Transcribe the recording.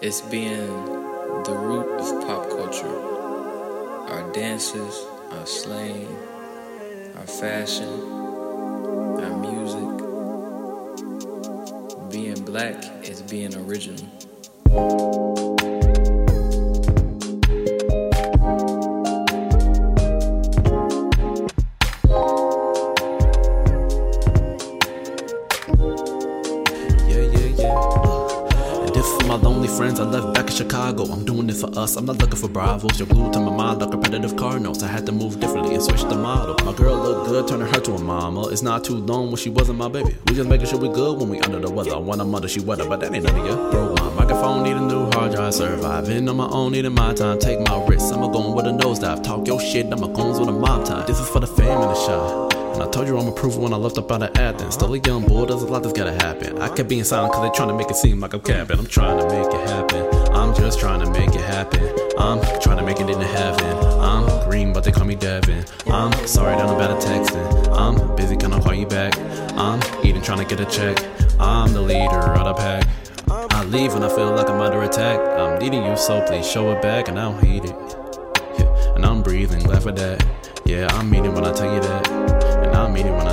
It's being the root of pop culture. Our dances, our slang, our fashion, our music. Being black is being original. Yeah, my lonely friends I left back in Chicago, I'm doing it for us. I'm not looking for bravos. You're glued to my mind like competitive car notes. I had to move differently and switch the model. My girl looked good, turning her to a mama. It's not too long when she wasn't my baby. We just making sure we good when we under the weather. When I'm under, she weather, but that ain't none of ya. Bro, my microphone need a new hard drive. Surviving on my own, needing my time. Take my risks. I'ma go with a nosedive. Talk your shit, I'ma goons with a mob tie. This is for the fam in the shot. And I told you I'm approving when I left up out of Athens. Still a young boy, there's a lot that's gotta happen. I kept being silent cause they trying to make it seem like I'm capping. I'm trying to make it happen. I'm just trying to make it happen. I'm trying to make it into heaven. I'm green, but they call me Devin. I'm sorry that I'm bad at texting. I'm busy, can I call you back? I'm eating, trying to get a check. I'm the leader of the pack. I leave when I feel like I'm under attack. I'm needing you, so please show it back, and I don't hate it. Yeah, and I'm breathing, glad for that. Yeah, I mean it when I tell you that. It when